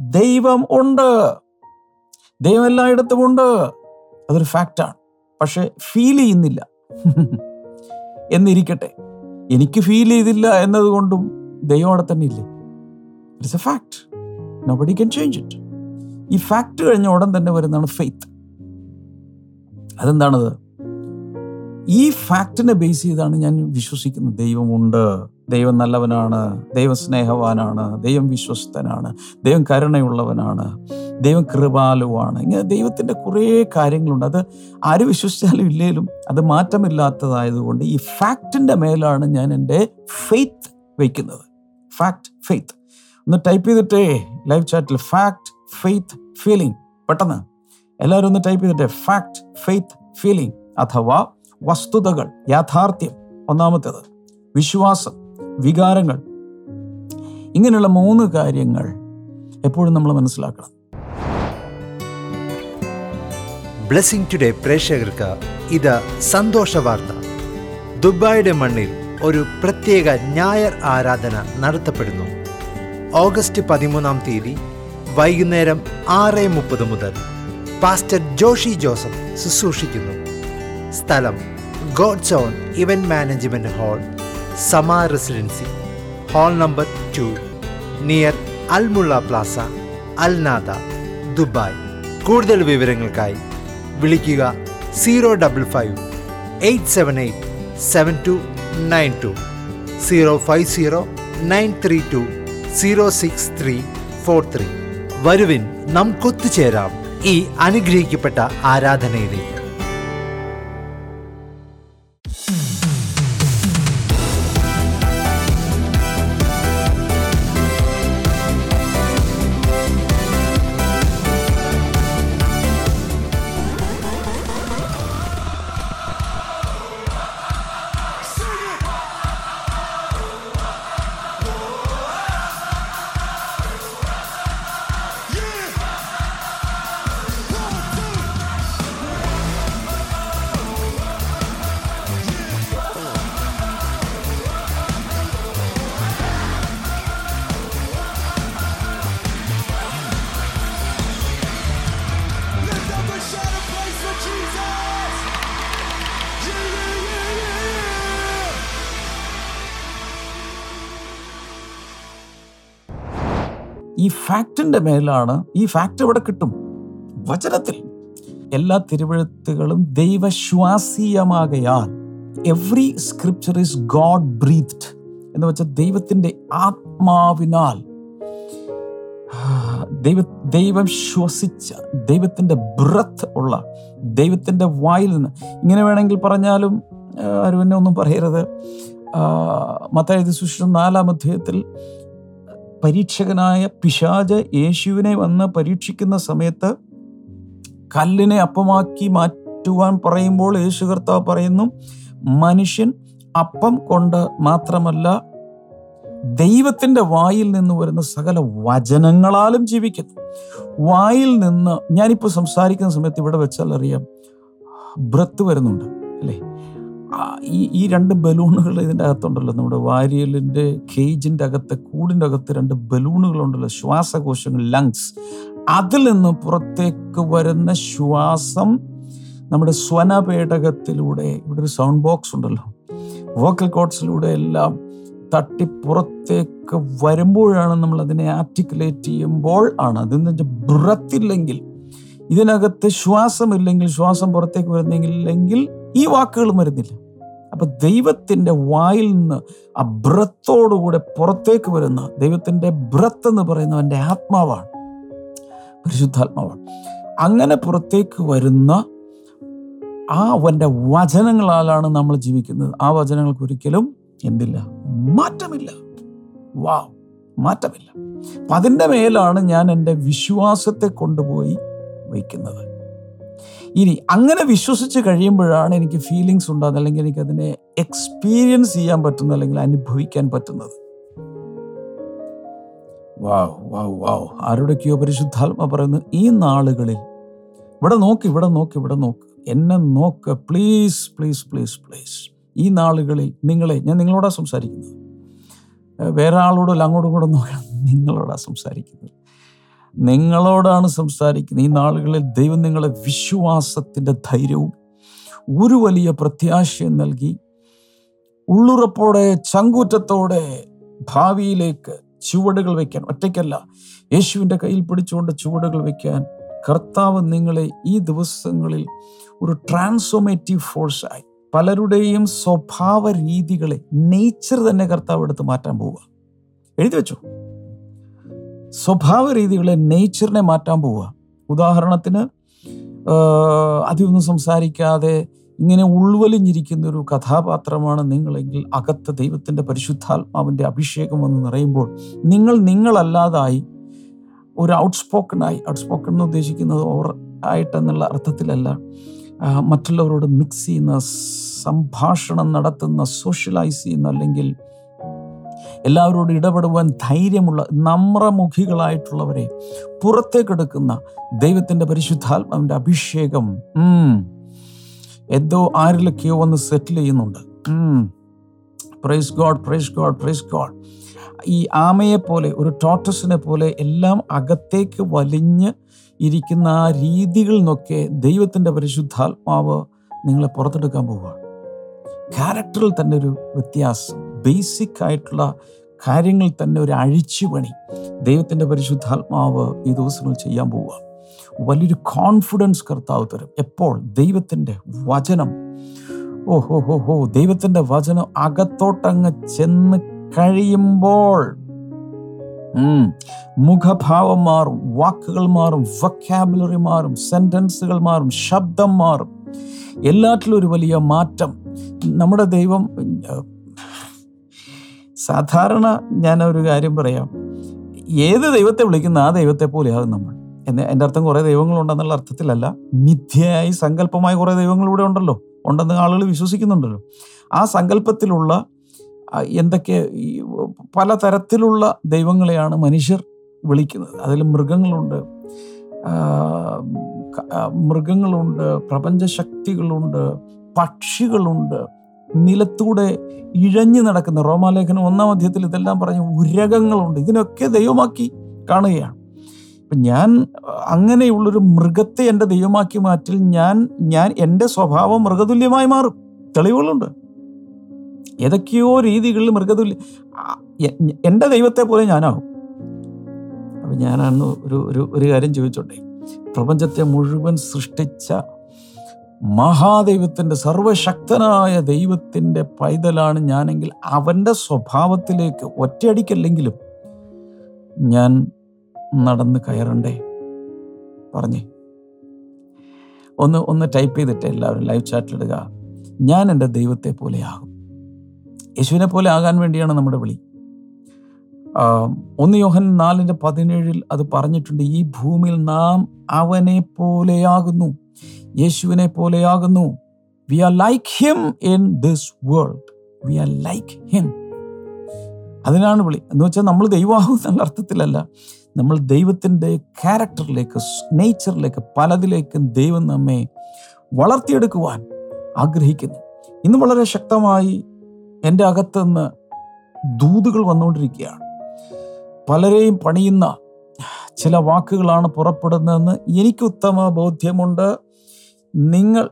ദൈവം ഉണ്ട്. ദൈവം എല്ലായിടത്തും ഉണ്ട്. അതൊരു ഫാക്റ്റാണ് പക്ഷെ ഫീൽ ചെയ്യുന്നില്ല. എന്നിരിക്കട്ടെ. എനിക്ക് ഫീൽ ചെയ്തില്ല എന്നതുകൊണ്ടും ദൈവം അവിടെ തന്നെ ഇല്ലേ? It's a fact nobody can change it ഈ ഫാക്ട് കഴിഞ്ഞ ഉടൻ തന്നെ വരുന്നതാണ് ഫെയ്ത്ത് അതെന്താണത്? ഈ ഫാക്റ്റിനെ ബേസ് ചെയ്താണ് ഞാൻ വിശ്വസിക്കുന്നത്. ദൈവമുണ്ട് ദൈവം നല്ലവനാണ് ദൈവം സ്നേഹവാനാണ് ദൈവം വിശ്വസ്തനാണ് ദൈവം കരുണയുള്ളവനാണ് ദൈവം കൃപാലുവാണ്. ഇങ്ങനെ ദൈവത്തിന്റെ കുറേ കാര്യങ്ങളുണ്ട്. അത് ആര് വിശ്വസിച്ചാലും ഇല്ലേലും അത് മാറ്റമില്ലാത്തതായതുകൊണ്ട് ഈ ഫാക്റ്റിന്റെ മേലാണ് ഞാൻ എന്റെ ഫെയ്ത്ത് വയ്ക്കുന്നത് ഫാക്റ്റ് ഫെയ്ത്ത് ഒന്ന് ടൈപ്പ് ചെയ്തിട്ടേ ലൈവ് ചാറ്റിൽ ഫാക്റ്റ് ഫെയ്ത്ത് ഫീലിംഗ് പെട്ടെന്ന്. എല്ലാവരും ഒന്ന് ടൈപ്പ് ചെയ്തിട്ടേ ഫാക്റ്റ് ഫെയ്ത്ത് ഫീലിംഗ് അഥവാ വസ്തുതകൾ യാഥാർത്ഥ്യം. ഒന്നാമത്തേത് വിശ്വാസം. വികാരങ്ങൾ. ഇങ്ങനെയുള്ള മൂന്ന് കാര്യങ്ങൾ എപ്പോഴും നമ്മൾ മനസ്സിലാക്കണം. ബ്ലെസ്സിംഗ് ടുഡേ പ്രേക്ഷകർക്ക് ഇത് സന്തോഷ വാർത്ത. ദുബായിയുടെ മണ്ണിൽ ഒരു പ്രത്യേക ഞായർ ആരാധന നടത്തപ്പെടുന്നു. ഓഗസ്റ്റ് പതിമൂന്നാം തീയതി വൈകുന്നേരം ആറ് മുപ്പത് മുതൽ പാസ്റ്റർ ജോഷി ജോസഫ് ശുശ്രൂഷിക്കുന്നു. സ്ഥലം God's on event management hall Sama residency hall number two near Al Mulla plaza Al Nahda Dubai കൂടുതൽ വിവരങ്ങൾക്കായി വിളിക്കുക zero double five eight seven eight seven two nine two zero five zero nine three two zero six three four three വരുവിൻ നമുക്കൊത്തുചേരാം ഈ അനുഗ്രഹിക്കപ്പെട്ട ആരാധനയിലേക്ക്. ഈ ഫാക്റ്റിന്റെ മേലാണ് ഈ ഫാക്റ്റ് എവിടെ കിട്ടും? വചനത്തിൽ. എല്ലാ തിരുവഴുത്തുകളും ദൈവശ്വാസീയമാകയാൽ every scripture is God breathed എന്ന് വെച്ചാൽ ദൈവത്തിന്റെ ആത്മാവിനാൽ. ദൈവ ദൈവം ശ്വസിച്ച ദൈവത്തിന്റെ ബ്രത്ത് ഉള്ള ദൈവത്തിന്റെ വായിൽ നിന്ന്. ഇങ്ങനെ വേണമെങ്കിൽ പറഞ്ഞാലും എന്നെ ഒന്നും പറയരുത്. മത്തായത് സുശേഷം നാലാം അധ്യായത്തിൽ പരീക്ഷകനായ പിശാജ് യേശുവിനെ വന്ന് പരീക്ഷിക്കുന്ന സമയത്ത് കല്ലിനെ അപ്പമാക്കി മാറ്റുവാൻ പറയുമ്പോൾ യേശു കർത്താവ് പറയുന്നു മനുഷ്യൻ അപ്പം കൊണ്ട് മാത്രമല്ല ദൈവത്തിന്റെ വായിൽ നിന്ന് വരുന്ന സകല വചനങ്ങളാലും ജീവിക്കുന്നു. വായിൽ നിന്ന് ഞാനിപ്പോൾ സംസാരിക്കുന്ന സമയത്ത് ഇവിടെ വെച്ചാൽ അറിയാം ബ്രത്ത് വരുന്നുണ്ട് അല്ലേ? ഈ ഈ രണ്ട് ബലൂണുകൾ ഇതിന്റെ അകത്തുണ്ടല്ലോ. നമ്മുടെ വാരിയലിന്റെ കേജിന്റെ അകത്ത് കൂടിന്റെ അകത്ത് രണ്ട് ബലൂണുകളുണ്ടല്ലോ. ശ്വാസകോശങ്ങൾ ലങ്സ് അതിൽ നിന്ന് പുറത്തേക്ക് വരുന്ന ശ്വാസം നമ്മുടെ സ്വനപേടകത്തിലൂടെ ഇവിടെ ഒരു സൗണ്ട് ബോക്സ് ഉണ്ടല്ലോ. വോക്കൽ കോഡ്സിലൂടെ എല്ലാം തട്ടി പുറത്തേക്ക് വരുമ്പോഴാണ് നമ്മൾ അതിനെ ആർട്ടിക്കുലേറ്റ് ചെയ്യുമ്പോൾ ആണ്. അതിന് ബ്രത്തില്ലെങ്കിൽ ഇതിനകത്ത് ശ്വാസമില്ലെങ്കിൽ ശ്വാസം പുറത്തേക്ക് വരുന്നെങ്കിൽ ഈ വാക്കുകൾ വരുന്നില്ല. അപ്പൊ ദൈവത്തിന്റെ വായിൽ നിന്ന് ആ ബ്രത്തോടുകൂടെ പുറത്തേക്ക് വരുന്ന ദൈവത്തിന്റെ ബ്രത്ത് എന്ന് പറയുന്നവന്റെ ആത്മാവാണ്. പരിശുദ്ധാത്മാവാണ്. അങ്ങനെ പുറത്തേക്ക് വരുന്ന ആ അവന്റെ വചനങ്ങളാലാണ് നമ്മൾ ജീവിക്കുന്നത്. ആ വചനങ്ങൾക്ക് ഒരിക്കലും എന്തില്ല? മാറ്റമില്ല. വാ മാറ്റമില്ല. അപ്പൊ അതിന്റെ മേലാണ് ഞാൻ എന്റെ വിശ്വാസത്തെ കൊണ്ടുപോയി വയ്ക്കുന്നത്. ഇനി അങ്ങനെ വിശ്വസിച്ച് കഴിയുമ്പോഴാണ് എനിക്ക് ഫീലിങ്സ് ഉണ്ടാകുന്നത് അല്ലെങ്കിൽ എനിക്ക് അതിനെ എക്സ്പീരിയൻസ് ചെയ്യാൻ പറ്റുന്നത് അല്ലെങ്കിൽ അനുഭവിക്കാൻ പറ്റുന്നത്. വാവ് വാവ് വാവ്. ആരുടെയൊക്കെയോ പരിശുദ്ധാത്മ പറയുന്നു ഈ നാളുകളിൽ ഇവിടെ നോക്ക് ഇവിടെ നോക്ക് ഇവിടെ നോക്ക്. എന്നെ നോക്ക്. പ്ലീസ് പ്ലീസ് പ്ലീസ് പ്ലീസ് ഈ നാളുകളിൽ നിങ്ങളെ ഞാൻ നിങ്ങളോടാ സംസാരിക്കുന്നത്. വേറെ ആളോടല്ല അങ്ങോട്ടും കൂടെ നോക്കണം നിങ്ങളോടാ സംസാരിക്കുന്നത്. നിങ്ങളോടാണ് സംസാരിക്കുന്നത്. ഈ നാളുകളിൽ ദൈവം നിങ്ങളെ വിശ്വാസത്തിന്റെ ധൈര്യവും ഒരു വലിയ പ്രത്യാശയും നൽകി ഉള്ളുറപ്പോടെ ചങ്കൂറ്റത്തോടെ ഭാവിയിലേക്ക് ചുവടുകൾ വയ്ക്കാൻ ഒറ്റയ്ക്കല്ല യേശുവിന്റെ കയ്യിൽ പിടിച്ചുകൊണ്ട് ചുവടുകൾ വയ്ക്കാൻ കർത്താവ് നിങ്ങളെ ഈ ദിവസങ്ങളിൽ ഒരു ട്രാൻസ്ഫോമേറ്റീവ് ഫോഴ്സായി പലരുടെയും സ്വഭാവ രീതികളെ നേച്ചർ തന്നെ കർത്താവ് എടുത്ത് മാറ്റാൻ പോവുക. എഴുതി വെച്ചോ? സ്വഭാവ രീതികളെ നേച്ചറിനെ മാറ്റാൻ പോവുക. ഉദാഹരണത്തിന് അതിയൊന്നും സംസാരിക്കാതെ ഇങ്ങനെ ഉൾവലിഞ്ഞിരിക്കുന്ന ഒരു കഥാപാത്രമാണ് നിങ്ങളെങ്കിൽ അകത്ത് ദൈവത്തിന്റെ പരിശുദ്ധാത്മാവിന്റെ അഭിഷേകം എന്ന് നിറയുമ്പോൾ നിങ്ങൾ നിങ്ങളല്ലാതായി ഒരു ഔട്ട്സ്പോക്കണായി ഔട്ട്സ്പോക്കൺ എന്ന് ഉദ്ദേശിക്കുന്നത് ഓവർ ആയിട്ടെന്നുള്ള അർത്ഥത്തിലല്ല മറ്റുള്ളവരോട് മിക്സ് ചെയ്യുന്ന സംഭാഷണം നടത്തുന്ന സോഷ്യലൈസ് ചെയ്യുന്ന അല്ലെങ്കിൽ എല്ലാവരോടും ഇടപെടുവാൻ ധൈര്യമുള്ള നമ്രമുഖികളായിട്ടുള്ളവരെ പുറത്തേക്കെടുക്കുന്ന ദൈവത്തിന്റെ പരിശുദ്ധാത്മാവിന്റെ അഭിഷേകം. എന്തോ ആരിലൊക്കെയോ വന്ന് സെറ്റിൽ ചെയ്യുന്നുണ്ട്. Praise God praise God praise God ഈ ആമയെ പോലെ ഒരു ടോട്ടസിനെ പോലെ എല്ലാം അകത്തേക്ക് വലിഞ്ഞ് ഇരിക്കുന്ന ആ രീതികളിൽ നിന്നൊക്കെ ദൈവത്തിന്റെ പരിശുദ്ധാത്മാവ് നിങ്ങളെ പുറത്തെടുക്കാൻ പോവുകയാണ്. ക്യാരക്ടറിൽ തന്നെ ഒരു വ്യത്യാസം. ബേസിക് ആയിട്ടുള്ള കാര്യങ്ങൾ തന്നെ ഒരു അഴിച്ചുപണി ദൈവത്തിന്റെ പരിശുദ്ധാത്മാവ് ഈ ദിവസങ്ങൾ ചെയ്യാൻ പോവുക. വലിയൊരു കോൺഫിഡൻസ് കർത്താവ് തരും. എപ്പോൾ? ദൈവത്തിന്റെ വചനം. ഓ ഹോ ഹോ ഹോ ദൈവത്തിന്റെ വചനം അകത്തോട്ടങ്ങ് ചെന്ന് കഴിയുമ്പോൾ മുഖഭാവം മാറും വാക്കുകൾ മാറും വൊക്കാബുലറി മാറും സെന്റൻസുകൾ മാറും ശബ്ദം മാറും. എല്ലാറ്റിലും ഒരു വലിയ മാറ്റം. നമ്മുടെ ദൈവം സാധാരണ ഞാൻ ഒരു കാര്യം പറയാം. ഏത് ദൈവത്തെ വിളിക്കുന്ന ആ ദൈവത്തെ പോലെയാകും നമ്മൾ. എന്ന് എന്റെ അർത്ഥം കുറേ ദൈവങ്ങളുണ്ടെന്നുള്ള അർത്ഥത്തിലല്ല. മിഥ്യയായി സങ്കല്പമായ കുറേ ദൈവങ്ങൾ ഇവിടെ ഉണ്ടല്ലോ. ഉണ്ടെന്ന് ആളുകൾ വിശ്വസിക്കുന്നുണ്ടല്ലോ. ആ സങ്കല്പത്തിലുള്ള എന്തൊക്കെ പല തരത്തിലുള്ള ദൈവങ്ങളെയാണ് മനുഷ്യർ വിളിക്കുന്നത്. അതിൽ മൃഗങ്ങളുണ്ട് മൃഗങ്ങളുണ്ട് പ്രപഞ്ചശക്തികളുണ്ട് പക്ഷികളുണ്ട് നിലത്തൂടെ ഇഴഞ്ഞു നടക്കുന്ന റോമാലേഖനം ഒന്നാം മധ്യത്തിൽ ഇതെല്ലാം പറഞ്ഞ് ഉരകങ്ങളുണ്ട്. ഇതിനൊക്കെ ദൈവമാക്കി കാണുകയാണ്. ഇപ്പം ഞാൻ അങ്ങനെയുള്ളൊരു മൃഗത്തെ എന്റെ ദൈവമാക്കി മാറ്റിൽ ഞാൻ ഞാൻ എന്റെ സ്വഭാവം മൃഗതുല്യമായി മാറും. തെളിവുകളുണ്ട്. ഏതൊക്കെയോ രീതികളിൽ മൃഗതുല്യ എന്റെ ദൈവത്തെ പോലെ ഞാനാകും. അപ്പം ഞാനാണ് ഒരു ഒരു ഒരു കാര്യം ചോദിച്ചോട്ടെ? പ്രപഞ്ചത്തെ മുഴുവൻ സൃഷ്ടിച്ച മഹാദൈവത്തിന്റെ സർവശക്തനായ ദൈവത്തിന്റെ പൈതലാണ് ഞാനെങ്കിൽ അവന്റെ സ്വഭാവത്തിലേക്ക് ഒറ്റയടിക്കല്ലെങ്കിലും ഞാൻ നടന്ന് കയറണ്ടേ? പറഞ്ഞേ. ഒന്ന് ഒന്ന് ടൈപ്പ് ചെയ്തിട്ട് എല്ലാവരും ലൈവ് ചാറ്റിലിടുക ഞാൻ എന്റെ ദൈവത്തെ പോലെ ആകും. യേശുവിനെ പോലെ ആകാൻ വേണ്ടിയാണ് നമ്മുടെ വിളി. ഒന്ന് യോഹൻ നാലിന്റെ പതിനേഴിൽ അത് പറഞ്ഞിട്ടുണ്ട് ഈ ഭൂമിയിൽ നാം അവനെ പോലെയാകുന്നു യേശുവിനെ പോലെയാകുന്നു we are like him in this world we are like him അതിനാണ് വിളി. എന്ന് വെച്ചാൽ നമ്മൾ ദൈവമാകും എന്നുള്ള അർത്ഥത്തിലല്ല. നമ്മൾ ദൈവത്തിന്റെ ക്യാരക്ടറിലേക്ക് നേച്ചറിലേക്ക് പലതിലേക്കും ദൈവം നമ്മെ വളർത്തിയെടുക്കുവാൻ ആഗ്രഹിക്കുന്നു. ഇന്ന് വളരെ ശക്തമായി എന്റെ അകത്തുനിന്ന് ദൂതുകൾ വന്നുകൊണ്ടിരിക്കുകയാണ്. പലരെയും പണിയുന്ന ചില വാക്കുകളാണ് പുറപ്പെടുന്നതെന്ന് എനിക്ക് ഉത്തമ ബോധ്യമുണ്ട്. നിങ്ങൾ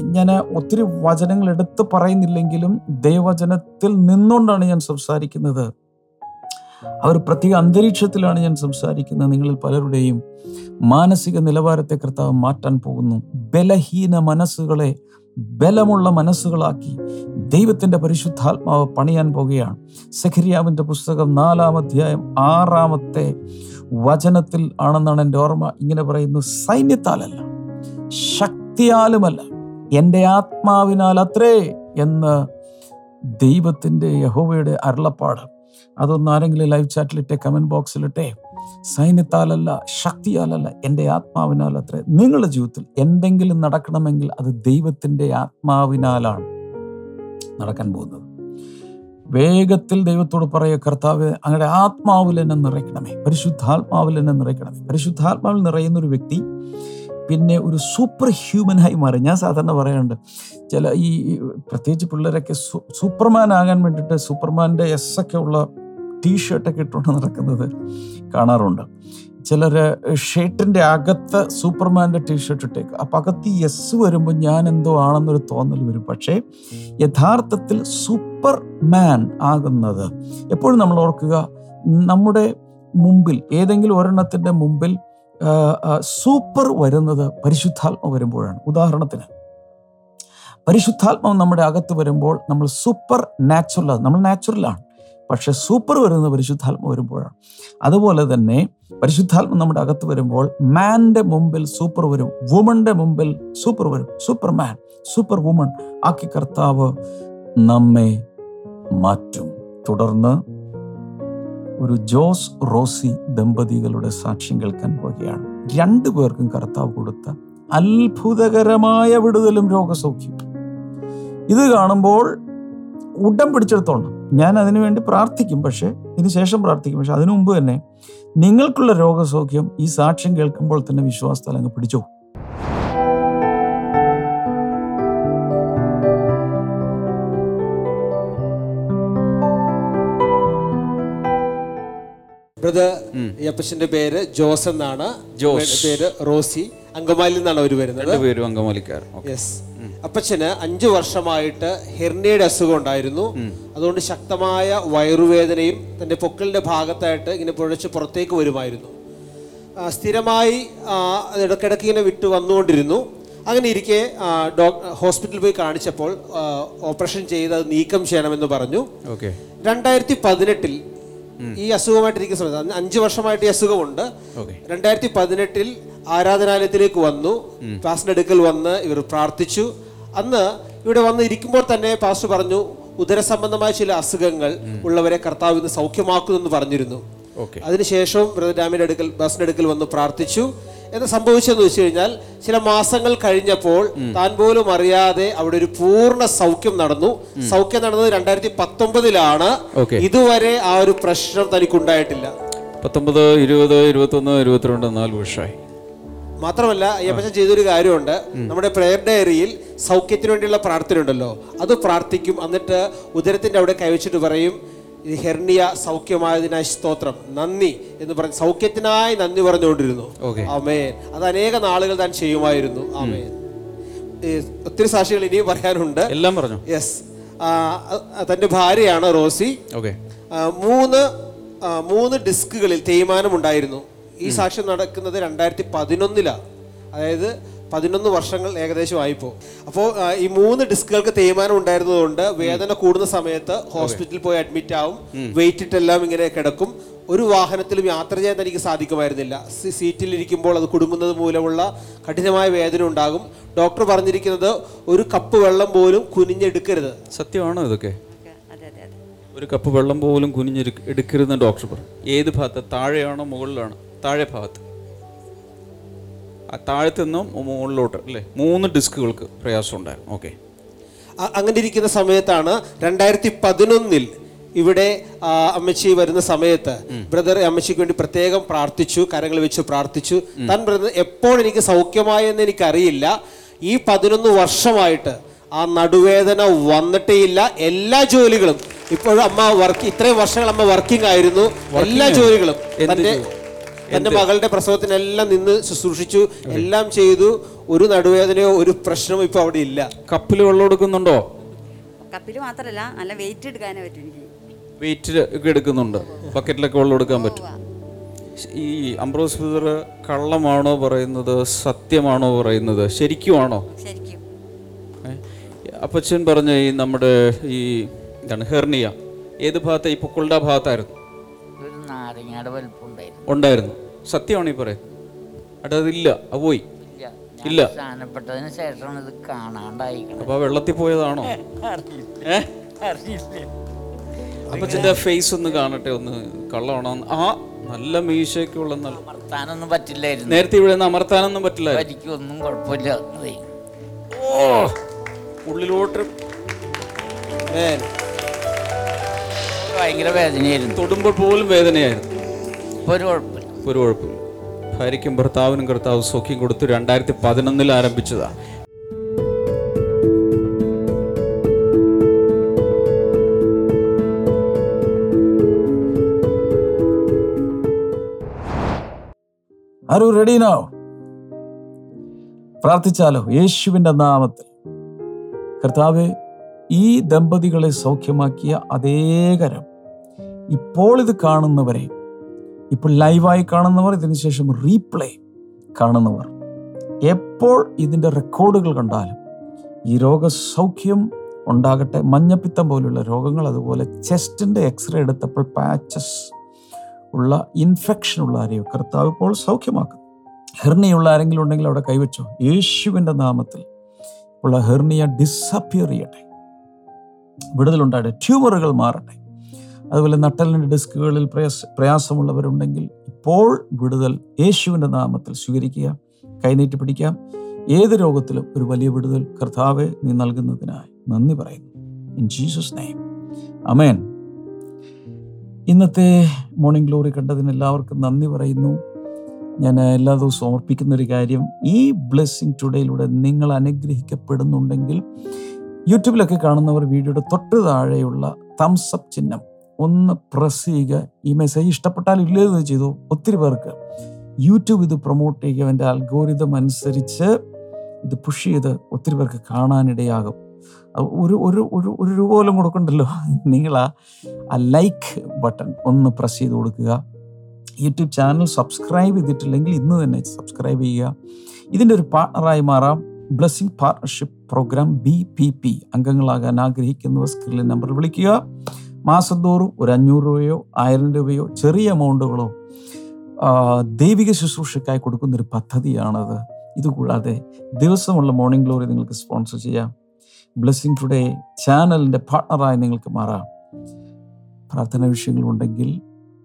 ഞാൻ ഒത്തിരി വചനങ്ങൾ എടുത്ത് പറയുന്നില്ലെങ്കിലും ദൈവവചനത്തിൽ നിന്നുകൊണ്ടാണ് ഞാൻ സംസാരിക്കുന്നത്. ഒരു പ്രത്യേക അന്തരീക്ഷത്തിലാണ് ഞാൻ സംസാരിക്കുന്നത്. നിങ്ങളിൽ പലരുടെയും മാനസിക നിലവാരത്തെ കർത്താവ് മാറ്റാൻ പോകുന്നു. ബലഹീന മനസ്സുകളെ ബലമുള്ള മനസ്സുകളാക്കി ദൈവത്തിന്റെ പരിശുദ്ധാത്മാവ് പണിയാൻ പോകുകയാണ്. സഖരിയാവിന്റെ പുസ്തകം നാലാം അധ്യായം ആറാമത്തെ വചനത്തിൽ ആണെന്നാണ് എന്റെ ഓർമ്മ. ഇങ്ങനെ പറയുന്നു സൈന്യത്താലല്ല ശക്തിയാലുമല്ല എന്റെ ആത്മാവിനാൽ അത്രേ എന്ന് ദൈവത്തിന്റെ യഹോവയുടെ അരുളപ്പാട്. അതൊന്ന് ആരെങ്കിലും ലൈവ് ചാറ്റിലിട്ടെ കമന്റ് ബോക്സിലിട്ടെ സൈന്യത്താലല്ല ശക്തിയാലല്ല എന്റെ ആത്മാവിനാൽ അത്രേ. നിങ്ങളുടെ ജീവിതത്തിൽ എന്തെങ്കിലും നടക്കണമെങ്കിൽ അത് ദൈവത്തിന്റെ ആത്മാവിനാലാണ് നടക്കാൻ പോകുന്നത്. വേഗത്തിൽ ദൈവത്തോട് പറയുക കർത്താവ് അങ്ങയുടെ ആത്മാവിൽ എന്നെ നിറയ്ക്കണമേ. പരിശുദ്ധാത്മാവിൽ എന്നെ നിറയ്ക്കണമേ. പരിശുദ്ധാത്മാവിൽ നിറയുന്ന ഒരു വ്യക്തി പിന്നെ ഒരു സൂപ്പർ ഹ്യൂമൻ ആയി മാറി. ഞാൻ സാധാരണ പറയാറുണ്ട് ചില ഈ പ്രത്യേകിച്ച് പിള്ളേരൊക്കെ സൂപ്പർമാൻ ആകാൻ വേണ്ടിയിട്ട് സൂപ്പർമാന്റെ എസ് ഒക്കെ ഉള്ള ടീഷർട്ടൊക്കെ ഇട്ടുകൊണ്ട് നടക്കുന്നത് കാണാറുണ്ട്. ചിലർ ഷർട്ടിന്റെ അകത്ത് സൂപ്പർമാന്റെ ടീഷർട്ട് ഷർട്ട് ഇട്ടേക്ക്. അപ്പം അകത്ത് എസ് വരുമ്പോൾ ഞാൻ എന്തോ ആണെന്നൊരു തോന്നൽ വരും. പക്ഷേ യഥാർത്ഥത്തിൽ സൂപ്പർ മാൻ ആകുന്നത് എപ്പോഴും നമ്മൾ ഓർക്കുക നമ്മുടെ മുമ്പിൽ ഏതെങ്കിലും ഒരെണ്ണത്തിന്റെ മുമ്പിൽ സൂപ്പർ വരുന്നത് പരിശുദ്ധാത്മ വരുമ്പോഴാണ്. ഉദാഹരണത്തിന് പരിശുദ്ധാത്മാവ് നമ്മുടെ അകത്ത് വരുമ്പോൾ നമ്മൾ സൂപ്പർ നാച്ചുറൽ നമ്മൾ നാച്ചുറലാണ് പക്ഷെ സൂപ്പർ വരുന്നത് പരിശുദ്ധാത്മ വരുമ്പോഴാണ്. അതുപോലെ തന്നെ പരിശുദ്ധാത്മ നമ്മുടെ അകത്ത് വരുമ്പോൾ മാന്റെ മുമ്പിൽ സൂപ്പർ വരും. വുമന്റെ മുമ്പിൽ സൂപ്പർ വരും. സൂപ്പർ മാൻ സൂപ്പർ വുമൺ ആക്കി കർത്താവ് നമ്മെ മാറ്റും. തുടർന്ന് ഒരു ജോസ് റോസി ദമ്പതികളുടെ സാക്ഷ്യം കേൾക്കാൻ പോകുകയാണ് രണ്ടു പേർക്കും കർത്താവ് കൊടുത്ത അത്ഭുതകരമായ വിടുതലും രോഗസൗഖ്യം. ഇത് കാണുമ്പോൾ ഉടം പിടിച്ചെടുത്തോണം. ഞാൻ അതിനുവേണ്ടി പ്രാർത്ഥിക്കും പക്ഷേ ഇതിന് ശേഷം പ്രാർത്ഥിക്കും. പക്ഷെ അതിനു മുമ്പ് തന്നെ നിങ്ങൾക്കുള്ള രോഗസൗഖ്യം ഈ സാക്ഷ്യം കേൾക്കുമ്പോൾ തന്നെ വിശ്വാസത്തിൽ അങ്ങ് പിടിച്ചോ ബ്രദർ അപ്പച്ചന്റെ പേര് ജോസ് എന്നാണ്. ജോസ്. പേര് റോസി. അങ്കമാലി നിന്നാണ് അവർ വരുന്നത്. രണ്ടുപേരും അങ്കമാലിക്കാർ. യെസ് അപ്പച്ചന് അഞ്ചു വർഷമായിട്ട് ഹെർണിയുടെ അസുഖം ഉണ്ടായിരുന്നു. അതുകൊണ്ട് ശക്തമായ വയറുവേദനയും തന്റെ പൊക്കലിന്റെ ഭാഗത്തായിട്ട് ഇങ്ങനെ പുഴച്ച് പുറത്തേക്ക് വരുമായിരുന്നു. സ്ഥിരമായി ഇടക്കിടക്ക് ഇടയ്ക്കിടയ്ക്ക് ഇങ്ങനെ വിട്ടു വന്നുകൊണ്ടിരുന്നു. അങ്ങനെ ഇരിക്കെ ഹോസ്പിറ്റലിൽ പോയി കാണിച്ചപ്പോൾ ഓപ്പറേഷൻ ചെയ്ത് അത് നീക്കം ചെയ്യണമെന്ന് പറഞ്ഞു. ഓക്കെ. രണ്ടായിരത്തി പതിനെട്ടിൽ ഈ അസുഖമായിട്ടിരിക്കുന്ന സമയത്ത് അഞ്ചു വർഷമായിട്ട് ഈ അസുഖമുണ്ട്. രണ്ടായിരത്തി പതിനെട്ടിൽ ആരാധനാലയത്തിലേക്ക് വന്നു. പാസ്റ്റർ അടുക്കൽ വന്ന് ഇവർ പ്രാർത്ഥിച്ചു. അന്ന് ഇവിടെ വന്ന് ഇരിക്കുമ്പോൾ തന്നെ പാസ്റ്റർ പറഞ്ഞു ഉദരസംബന്ധമായ ചില അസുഖങ്ങൾ ഉള്ളവരെ കർത്താവ് ഇന്ന് സൗഖ്യമാക്കുമെന്ന് പറഞ്ഞിരുന്നു. ഓക്കെ അതിനുശേഷം ബ്രദർ ഡാമിന്റെ അടുക്കൽ ബസിന്റെ അടുക്കൽ വന്ന് പ്രാർത്ഥിച്ചു. എന്ന് സംഭവിച്ചെന്ന് വെച്ച് കഴിഞ്ഞാൽ ചില മാസങ്ങൾ കഴിഞ്ഞപ്പോൾ താൻ പോലും അറിയാതെ അവിടെ ഒരു പൂർണ സൗഖ്യം നടന്നു. സൗഖ്യം നടന്നത് രണ്ടായിരത്തി പത്തൊമ്പതിലാണ് ഇതുവരെ ആ ഒരു പ്രശ്നം തനിക്കുണ്ടായിട്ടില്ല. പത്തൊമ്പത് ഇരുപത് ഇരുപത്തൊന്ന് ഇരുപത്തിരണ്ട് നാല് വർഷമായി. മാത്രമല്ല അയ്യപ്പച്ചൻ ചെയ്തൊരു കാര്യമുണ്ട്. നമ്മുടെ പ്രെയർ ഡയറിയിൽ സൗഖ്യത്തിന് വേണ്ടിയുള്ള പ്രാർത്ഥന ഉണ്ടല്ലോ അത് പ്രാർത്ഥിക്കും. എന്നിട്ട് ഉദരത്തിന്റെ അവിടെ കൈവച്ചിട്ട് പറയും ഈ ഹെർണിയ സൗഖ്യമായതിനായി സ്തോത്രം. നന്ദി എന്ന് പറഞ്ഞ് സൗഖ്യത്തിനായി നന്ദി പറഞ്ഞുകൊണ്ടിരുന്നു. അമേൻ അത് അനേക നാളുകൾ താൻ ചെയ്യുമായിരുന്നു. ആമേൻ. ഈ ഒത്തിരി സാക്ഷികൾ ഇനിയും പറയാനുണ്ട്. എല്ലാം പറഞ്ഞു? യെസ് തന്റെ ഭാര്യയാണ് റോസി. ഓക്കെ. മൂന്ന് മൂന്ന് ഡിസ്കുകളിൽ തേയ്മാനം ഉണ്ടായിരുന്നു ഈ സാക്ഷ്യം നടക്കുന്നത് രണ്ടായിരത്തി പതിനൊന്നിലാണ് അതായത് പതിനൊന്ന് വർഷങ്ങൾ ഏകദേശം ആയിപ്പോ അപ്പോൾ ഈ മൂന്ന് ഡിസ്കുകൾക്ക് തേയ്മാനം ഉണ്ടായിരുന്നതുകൊണ്ട് വേദന കൂടുന്ന സമയത്ത് ഹോസ്പിറ്റലിൽ പോയി അഡ്മിറ്റ് ആവും. വെയിറ്റ് ഇട്ടെല്ലാം ഇങ്ങനെ കിടക്കും. ഒരു വാഹനത്തിലും യാത്ര ചെയ്യാൻ തനിക്ക് സാധിക്കുമായിരുന്നില്ല. സീറ്റിലിരിക്കുമ്പോൾ സീറ്റിൽ ഇരിക്കുമ്പോൾ അത് കുടുങ്ങുന്നത് മൂലമുള്ള കഠിനമായ വേദന ഉണ്ടാകും. ഡോക്ടർ പറഞ്ഞിരിക്കുന്നത് ഒരു കപ്പ് വെള്ളം പോലും കുനിഞ്ഞെടുക്കരുത്. സത്യമാണോ ഇതൊക്കെ? ഒരു കപ്പ് വെള്ളം പോലും കുനിഞ്ഞെടുക്കരുതെന്ന് ഡോക്ടർ പറഞ്ഞു. ഏത് ഭാഗത്ത്? താഴെയാണോ മുകളിലാണോ? താഴെ ഭാഗത്ത്. താഴത്തു നിന്നും മുകളിലോട്ട് അല്ലേ? മൂന്ന് ഡിസ്കുകൾക്ക് പ്രയാസം ഉണ്ടായിരുന്നു ഓക്കെ. അങ്ങനെ ഇരിക്കുന്ന സമയത്താണ് രണ്ടായിരത്തി പതിനൊന്നിൽ ഇവിടെ അമ്മച്ചി വരുന്ന സമയത്ത് ബ്രദർ അമ്മച്ചിക്ക് വേണ്ടി പ്രത്യേകം പ്രാർത്ഥിച്ചു കരങ്ങൾ വെച്ച് പ്രാർത്ഥിച്ചു. തൻ ബ്രദർ എപ്പോൾ എനിക്ക് സൗഖ്യമായെന്ന് എനിക്കറിയില്ല. ഈ പതിനൊന്ന് വർഷമായിട്ട് ആ നടുവേദന വന്നിട്ടേയില്ല. എല്ലാ ജോലികളും ഇപ്പോഴും അമ്മ വർക്ക് ഇത്രയും വർഷങ്ങൾ അമ്മ വർക്കിംഗ് ആയിരുന്നു. എല്ലാ ജോലികളും തന്റെ തന്റെ മകളുടെ പ്രസവത്തിനെല്ലാം നിന്ന് ശുശ്രൂഷിച്ചു എല്ലാം ചെയ്തു. ഒരു നടുവേദനയോ ഒരു പ്രശ്നമോ ഇപ്പൊ അവിടെ ഇല്ല. കപ്പിൽ വെള്ളം എടുക്കുന്നുണ്ടോ? കപ്പിൽ മാത്രല്ല നല്ല വെയിറ്റ് എടുക്കാനേ പറ്റും എനിക്ക്. വെയിറ്റ് ഒക്കെ എടുക്കുന്നുണ്ട്. ബക്കറ്റിലൊക്കെ വെള്ളം എടുക്കാൻ പറ്റും. ഈ അംബ്രോസ് ഫിദർ കള്ളമാണോ പറയുന്നത് സത്യമാണോ പറയുന്നത്? ശരിക്കുമാണോ? ശരിക്കും? അപ്പച്ചൻ പറഞ്ഞ ഈ നമ്മുടെ ഈ എന്താണ് ഹെർണിയ. ഏത് ഭാഗത്തെ? ഈ പൊക്കിളുടെ ഭാഗത്തായിരുന്നു. ഉണ്ടായിരുന്നു. സത്യമാണ് ഈ പറയുന്നത് അവിടെ അതില്ല. അത് പോയി. ഇല്ല. സ്ഥാനപ്പെട്ടതിന് ശേഷമാണ് ഇത് അപ്പൊ വെള്ളത്തിൽ പോയതാണോ? അപ്പൊ ഫേസ് ഒന്ന് കാണട്ടെ ഒന്ന് കള്ളമാണോ. ആ നല്ല മീശയൊക്കെയുള്ള അമർത്താനൊന്നും പറ്റില്ലായിരുന്നു. നേരത്തെ ഇവിടെ നിന്ന് അമർത്താനൊന്നും പറ്റില്ല ഒന്നും കുഴപ്പമില്ല. ഓ! ഉള്ളിലോട്ട്. ഭയങ്കര വേദനയായിരുന്നു. തൊടുമ്പോൾ പോലും വേദനയായിരുന്നു. ഒരു കുഴപ്പമില്ല. ഒരു കുഴപ്പമില്ല ഭാര്യയ്ക്കും ഭർത്താവിനും കർത്താവ് സൗഖ്യം കൊടുത്തു രണ്ടായിരത്തി പതിനൊന്നിൽ ആരംഭിച്ചതാണ് ആരോ റെഡി പ്രാർത്ഥിച്ചാലോ യേശുവിന്റെ നാമത്തിൽ. കർത്താവ് ഈ ദമ്പതികളെ സൗഖ്യമാക്കിയ അതേ കരം ഇപ്പോൾ ഇത് കാണുന്നവരെ ഇപ്പോൾ ലൈവായി കാണുന്നവർ ഇതിനുശേഷം റീപ്ലേ കാണുന്നവർ. എപ്പോൾ ഇതിന്റെ റെക്കോർഡുകൾ കണ്ടാലും ഈ രോഗസൗഖ്യം ഉണ്ടാകട്ടെ മഞ്ഞപ്പിത്തം പോലുള്ള രോഗങ്ങൾ അതുപോലെ ചെസ്റ്റിന്റെ എക്സ്റേ എടുത്തപ്പോൾ പാച്ചസ് ഉള്ള ഇൻഫെക്ഷൻ ഉള്ള ആരെയോ കർത്താവ് ഇപ്പോൾ സൗഖ്യമാക്കും ഹെർണിയുള്ള ആരെങ്കിലും ഉണ്ടെങ്കിൽ അവിടെ കൈവച്ചോ? യേശുവിന്റെ നാമത്തിൽ ഉള്ള ഹെർണിയ ഡിസപ്പിയർ ചെയ്യട്ടെ. വിടുതലുണ്ടാകട്ടെ ട്യൂമറുകൾ മാറട്ടെ. അതുപോലെ നട്ടലിന്റെ ഡിസ്കുകളിൽ പ്രയാസ പ്രയാസമുള്ളവരുണ്ടെങ്കിൽ ഇപ്പോൾ വിടുതൽ യേശുവിന്റെ നാമത്തിൽ സ്വീകരിക്കുക കൈനീട്ടി പിടിക്കാം. ഏത് രോഗത്തിലും ഒരു വലിയ വിടുതൽ കർത്താവെ നീ നൽകുന്നതിനായി നന്ദി പറയുന്നു. ഇൻ ജീസസ് നെയ്മ് അമേൻ ഇന്നത്തെ മോർണിംഗ് ഗ്ലോറി കണ്ടതിന് എല്ലാവർക്കും നന്ദി പറയുന്നു. ഞാൻ എല്ലാ ദിവസവും ഓർപ്പിക്കുന്ന ഒരു കാര്യം ഈ ബ്ലെസ്സിങ് ടുഡേയിലൂടെ നിങ്ങൾ അനുഗ്രഹിക്കപ്പെടുന്നുണ്ടെങ്കിൽ യൂട്യൂബിലൊക്കെ കാണുന്നവർ വീഡിയോയുടെ തൊട്ട് താഴെയുള്ള തംസ് അപ്പ് ചിഹ്നം ഒന്ന് പ്രസ് ചെയ്യുക. ഈ മെസ്സേജ് ഇഷ്ടപ്പെട്ടാൽ ഇല്ലെന്ന് ചെയ്തു. ഒത്തിരി പേർക്ക്. യൂട്യൂബ് ഇത് പ്രൊമോട്ട് ചെയ്യുക. എന്റെ അൽഗോരിതം അനുസരിച്ച് ഇത് പുഷ് ചെയ്ത് ഒത്തിരി പേർക്ക് കാണാനിടയാകും. ഒരു ഒരു ഒരു ഒരു രൂപ പോലും കൊടുക്കണ്ടല്ലോ. നിങ്ങൾ ആ ലൈക്ക് ബട്ടൺ ഒന്ന് പ്രസ് ചെയ്ത് കൊടുക്കുക. യൂട്യൂബ് ചാനൽ സബ്സ്ക്രൈബ് ചെയ്തിട്ടില്ലെങ്കിൽ ഇന്ന് തന്നെ സബ്സ്ക്രൈബ് ചെയ്യുക. ഇതിന്റെ ഒരു പാർട്ണറായി മാറാം. Blessing partnership program B P P അംഗങ്ങളാകാൻ ആഗ്രഹിക്കുന്നവർ സ്ക്രീനിലെ നമ്പർ വിളിക്കുക. മാസം തോറും ഒരു അഞ്ഞൂറ് രൂപയോ ആയിരം രൂപയോ ചെറിയ എമൗണ്ടുകളോ ദൈവിക ശുശ്രൂഷയ്ക്കായി കൊടുക്കുന്നൊരു പദ്ധതിയാണത്. ഇതുകൂടാതെ ദിവസമുള്ള മോർണിംഗ് ഗ്ലോറി നിങ്ങൾക്ക് സ്പോൺസർ ചെയ്യാം. ബ്ലെസ്സിങ് ടുഡേ ചാനലിന്റെ പാർട്ണറായി നിങ്ങൾക്ക് മാറാം. പ്രാർത്ഥന വിഷയങ്ങളുണ്ടെങ്കിൽ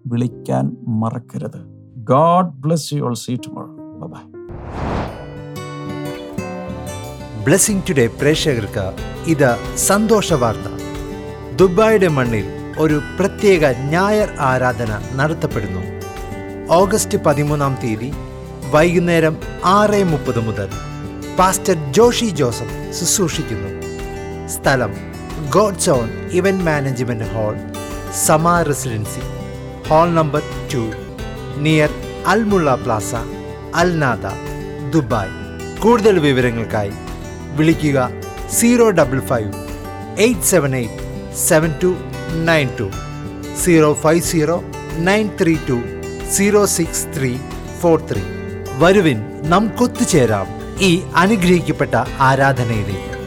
വിളിക്കാൻ മറക്കരുത്. God bless you all see tomorrow bye blessing today പ്രേക്ഷകർക്ക് ഇത് സന്തോഷ വാർത്ത. ദുബായിയുടെ മണ്ണിൽ ഒരു പ്രത്യേക ഞായർ ആരാധന നടത്തപ്പെടുന്നു. ഓഗസ്റ്റ് പതിമൂന്നാം തീയതി വൈകുന്നേരം ആറ് മുപ്പത് മുതൽ പാസ്റ്റർ ജോഷി ജോസഫ് ശുശ്രൂഷിക്കുന്നു. സ്ഥലം God's on event management hall Sama residency hall number two near Al Mulla plaza Al Nahda Dubai. കൂടുതൽ വിവരങ്ങൾക്കായി വിളിക്കുക zero double five eight seven eight seven two nine two zero five zero nine three two zero six three four three വരുവിൻ നമുക്കൊത്തുചേരാം ഈ അനുഗ്രഹിക്കപ്പെട്ട ആരാധനയിലേക്ക്.